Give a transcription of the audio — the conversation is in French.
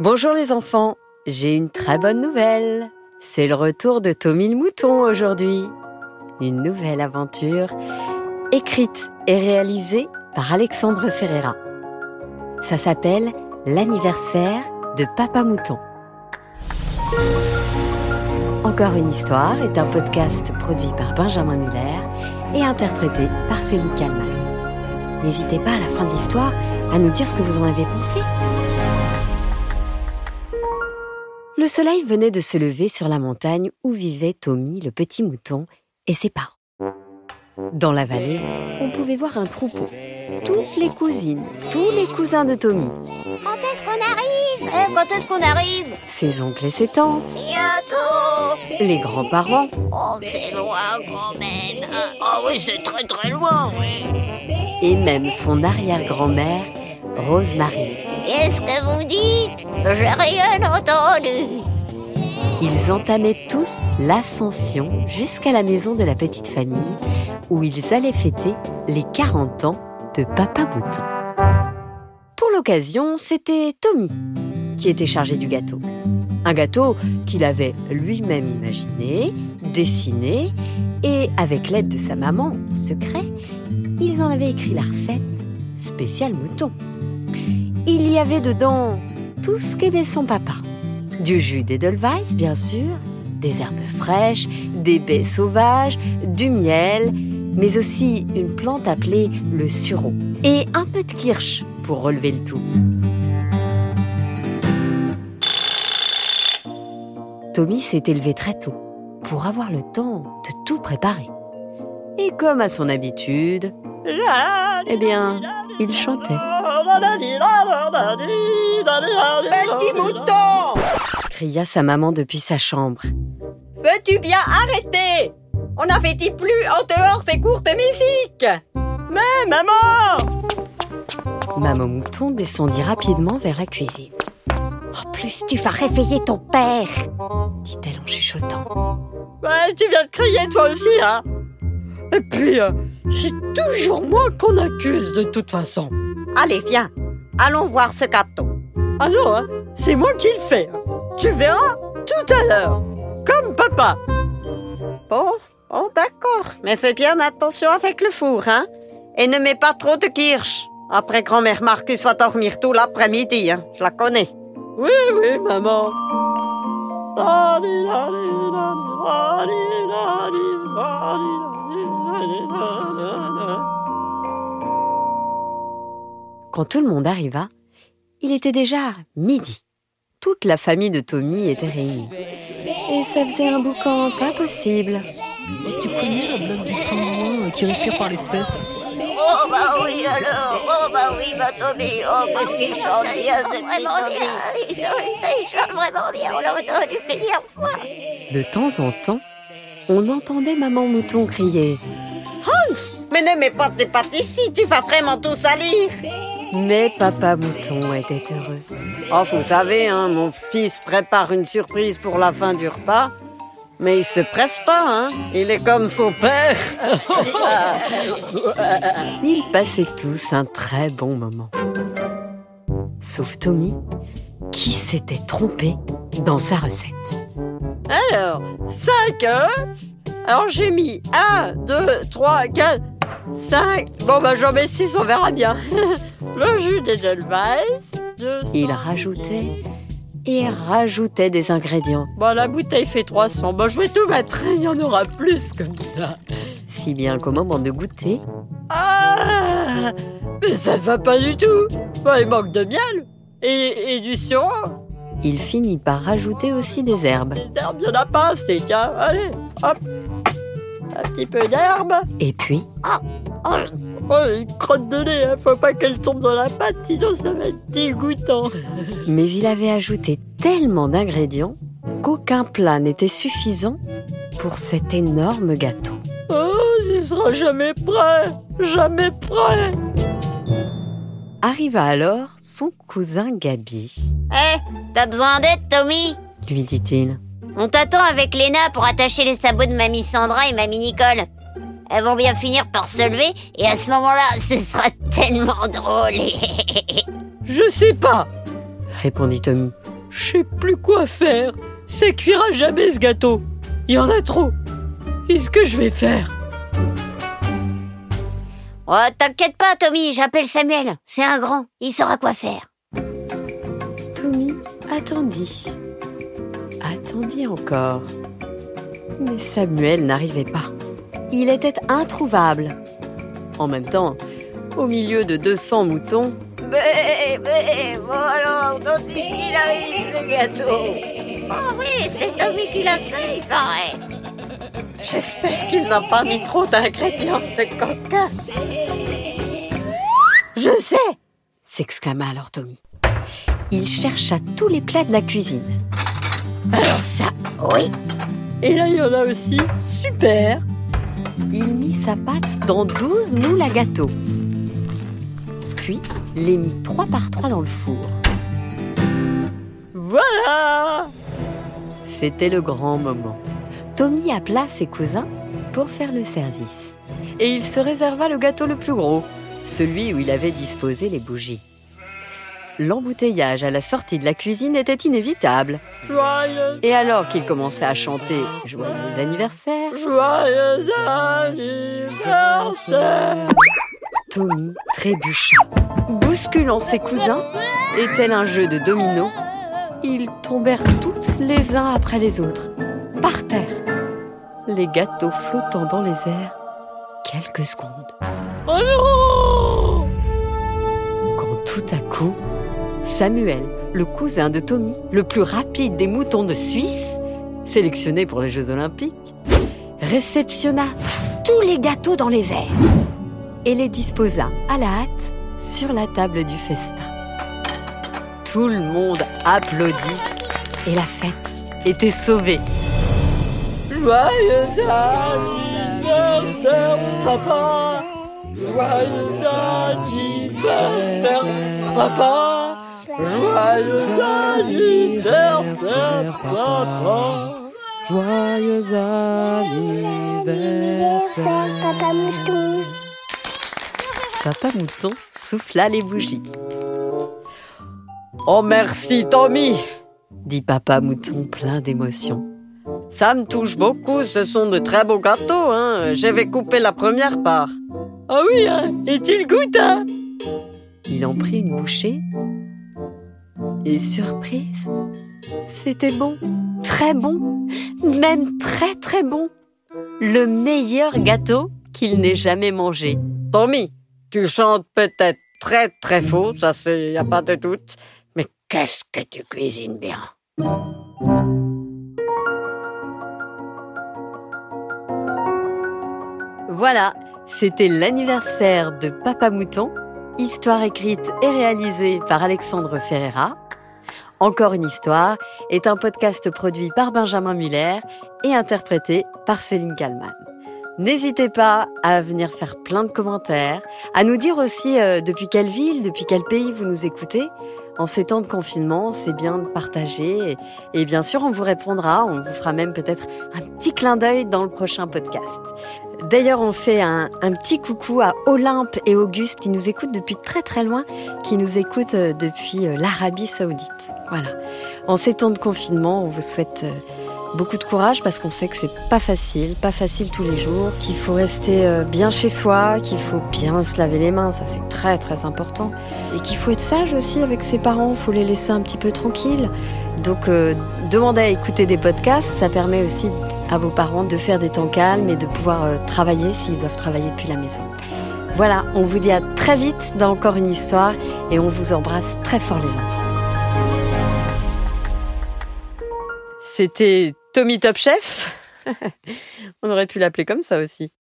Bonjour les enfants, j'ai une très bonne nouvelle. C'est le retour de Tommy le Mouton aujourd'hui. Une nouvelle aventure écrite et réalisée par Alexandre Ferreira. Ça s'appelle L'anniversaire de Papa Mouton. Encore une histoire est un podcast produit par Benjamin Muller et interprété par Céline Kalman. N'hésitez pas à la fin de l'histoire à nous dire ce que vous en avez pensé. Le soleil venait de se lever sur la montagne où vivait Tommy le petit mouton et ses parents. Dans la vallée, on pouvait voir un troupeau. Toutes les cousines, tous les cousins de Tommy. Quand est-ce qu'on arrive? Eh, Quand est-ce qu'on arrive? Ses oncles et ses tantes. Bientôt Les grands-parents. Oh, c'est loin quand même Ah oui, c'est très très loin, oui Et même son arrière-grand-mère, Rosemary. Qu'est-ce que vous dites J'ai rien entendu Ils entamaient tous l'ascension jusqu'à la maison de la petite famille où ils allaient fêter les 40 ans de Papa Mouton. Pour l'occasion, c'était Tommy qui était chargé du gâteau. Un gâteau qu'il avait lui-même imaginé, dessiné, et avec l'aide de sa maman, secret, ils en avaient écrit la recette spéciale mouton. Il y avait dedans tout ce qu'aimait son papa. Du jus d'Edelweiss, bien sûr, des herbes fraîches, des baies sauvages, du miel, mais aussi une plante appelée le sureau et un peu de kirsch pour relever le tout. Tommy s'est élevé très tôt pour avoir le temps de tout préparer. Et comme à son habitude, eh bien, il chantait. Petit mouton cria sa maman depuis sa chambre. Veux-tu bien arrêter? On n'en fait plus en dehors tes courtes musiques Mais maman Maman Mouton descendit rapidement vers la cuisine. En plus, tu vas réveiller ton père dit-elle en chuchotant. Ouais, tu viens de crier toi aussi, hein Et puis, euh, c'est toujours moi qu'on accuse de toute façon. Allez, viens, allons voir ce gâteau. Ah non, hein, c'est moi qui le fais. Tu verras tout à l'heure, comme papa. Bon, bon d'accord, mais fais bien attention avec le four, hein Et ne mets pas trop de kirsch. Après, grand-mère Marcus va dormir tout l'après-midi, hein, je la connais. Oui, oui, maman. Quand tout le monde arriva, il était déjà midi. Toute la famille de Tommy était réunie. Et ça faisait un boucan pas possible. Tu connais la blague du pingouin qui respire par les fesses Oh bah oui alors Oh bah oui, bah Tommy Oh, qu'est-ce qu'il chante bien, ce petit Tommy Il chante vraiment bien, on l'a entendu plusieurs fois De temps en temps, on entendait Maman Mouton crier. Hans Mais ne mets pas tes pattes ici, tu vas vraiment tout salir Mais Papa Mouton était heureux. Oh, vous savez, hein, mon fils prépare une surprise pour la fin du repas. Mais il se presse pas, hein Il est comme son père. Ils passaient tous un très bon moment. Sauf Tommy, qui s'était trompé dans sa recette. Alors, 5 œufs. Alors j'ai mis 1, 2, 3, 4, 5. Bon, bah j'en mets 6, on verra bien. Le jus d'Edelweiss. 200. Il rajoutait et rajoutait des ingrédients, Bon, la bouteille fait 300. Bon, je vais tout mettre. Il y en aura plus comme ça. si bien qu'au moment de goûter, Ah Mais ça va pas du tout. Bon, il manque de miel. Et, et du sirop. il finit par rajouter aussi des herbes. Les herbes, il y en a pas assez. Tiens, allez, hop. Un petit peu d'herbe. Et puis, Oh, oh, une crotte de nez, hein. faut pas qu'elle tombe dans la pâte, sinon ça va être dégoûtant. mais il avait ajouté tellement d'ingrédients qu'aucun plat n'était suffisant pour cet énorme gâteau. Oh, il sera jamais prêt, jamais prêt. Arriva alors son cousin Gabi, Eh, t'as besoin d'aide, Tommy? lui dit-il. On t'attend avec Léna pour attacher les sabots de mamie Sandra et mamie Nicole. Elles vont bien finir par se lever et à ce moment-là, ce sera tellement drôle. Je sais pas. répondit Tommy. Je sais plus quoi faire. Ça cuira jamais ce gâteau. Il y en a trop. Qu'est-ce que je vais faire? Oh, t'inquiète pas, Tommy, j'appelle Samuel. C'est un grand, il saura quoi faire. Tommy attendit. Attendit encore. Mais Samuel n'arrivait pas. Il était introuvable. En même temps, au milieu de 200 moutons, Mais, mais, bon alors, quand est-ce qu'il arrive ce gâteau? Oh oui, c'est Tommy qui l'a fait, il paraît. J'espère qu'il n'a pas mis trop d'ingrédients, ce coquin. Je sais s'exclama alors Tommy. Il chercha tous les plats de la cuisine. Alors ça, Oui, et là il y en a aussi. Super Il mit sa pâte dans 12 moules à gâteau. Puis les mit trois par trois dans le four. Voilà C'était le grand moment. Tommy appela ses cousins pour faire le service. Et il se réserva le gâteau le plus gros, celui où il avait disposé les bougies. L'embouteillage à la sortie de la cuisine était inévitable. Joyeux, Et alors qu'il commençait à chanter Joyeux anniversaire, joyeux anniversaire Tommy trébucha. Bousculant ses cousins, et tel un jeu de dominos, ils tombèrent tous les uns après les autres, par terre, les gâteaux flottant dans les airs quelques secondes. Oh non Quand tout à coup, Samuel, le cousin de Tommy, le plus rapide des moutons de Suisse, sélectionné pour les Jeux Olympiques, réceptionna tous les gâteaux dans les airs et les disposa à la hâte sur la table du festin. Tout le monde applaudit et la fête était sauvée. Joyeux anniversaire, papa Joyeux anniversaire, papa Joyeux anniversaire, papa Joyeux anniversaire. Papa Mouton. Papa Mouton souffla les bougies. Oh merci Tommy dit Papa Mouton plein d'émotion. Ça me touche beaucoup, ce sont de très beaux gâteaux, hein. Je vais couper la première part. Ah oui, hein Et tu le goûtes, hein? Il en prit une bouchée et surprise, c'était bon, très bon, même très très bon. Le meilleur gâteau qu'il n'ait jamais mangé. Tommy, tu chantes peut-être très très faux, ça c'est y a pas de doute, mais qu'est-ce que tu cuisines bien? Voilà, c'était l'anniversaire de Papa Mouton, histoire écrite et réalisée par Alexandre Ferreira. Encore une histoire est un podcast produit par Benjamin Muller et interprété par Céline Kallmann. N'hésitez pas à venir faire plein de commentaires, à nous dire aussi euh, depuis quelle ville, depuis quel pays vous nous écoutez. En ces temps de confinement, c'est bien de partager et, bien sûr, on vous répondra, on vous fera même peut-être un petit clin d'œil dans le prochain podcast. D'ailleurs, on fait un, un petit coucou à Olympe et Auguste qui nous écoutent depuis très très loin, qui nous écoutent euh, depuis euh, l'Arabie Saoudite. Voilà. En ces temps de confinement, on vous souhaite euh, beaucoup de courage parce qu'on sait que c'est pas facile, pas facile tous les jours, qu'il faut rester euh, bien chez soi, qu'il faut bien se laver les mains, ça c'est très très important, et qu'il faut être sage aussi avec ses parents, faut les laisser un petit peu tranquilles. Donc euh, demandez à écouter des podcasts, ça permet aussi à vos parents de faire des temps calmes et de pouvoir euh, travailler s'ils doivent travailler depuis la maison. Voilà, on vous dit à très vite dans encore une histoire et on vous embrasse très fort les enfants. C'était Tommy Top Chef. On aurait pu l'appeler comme ça aussi.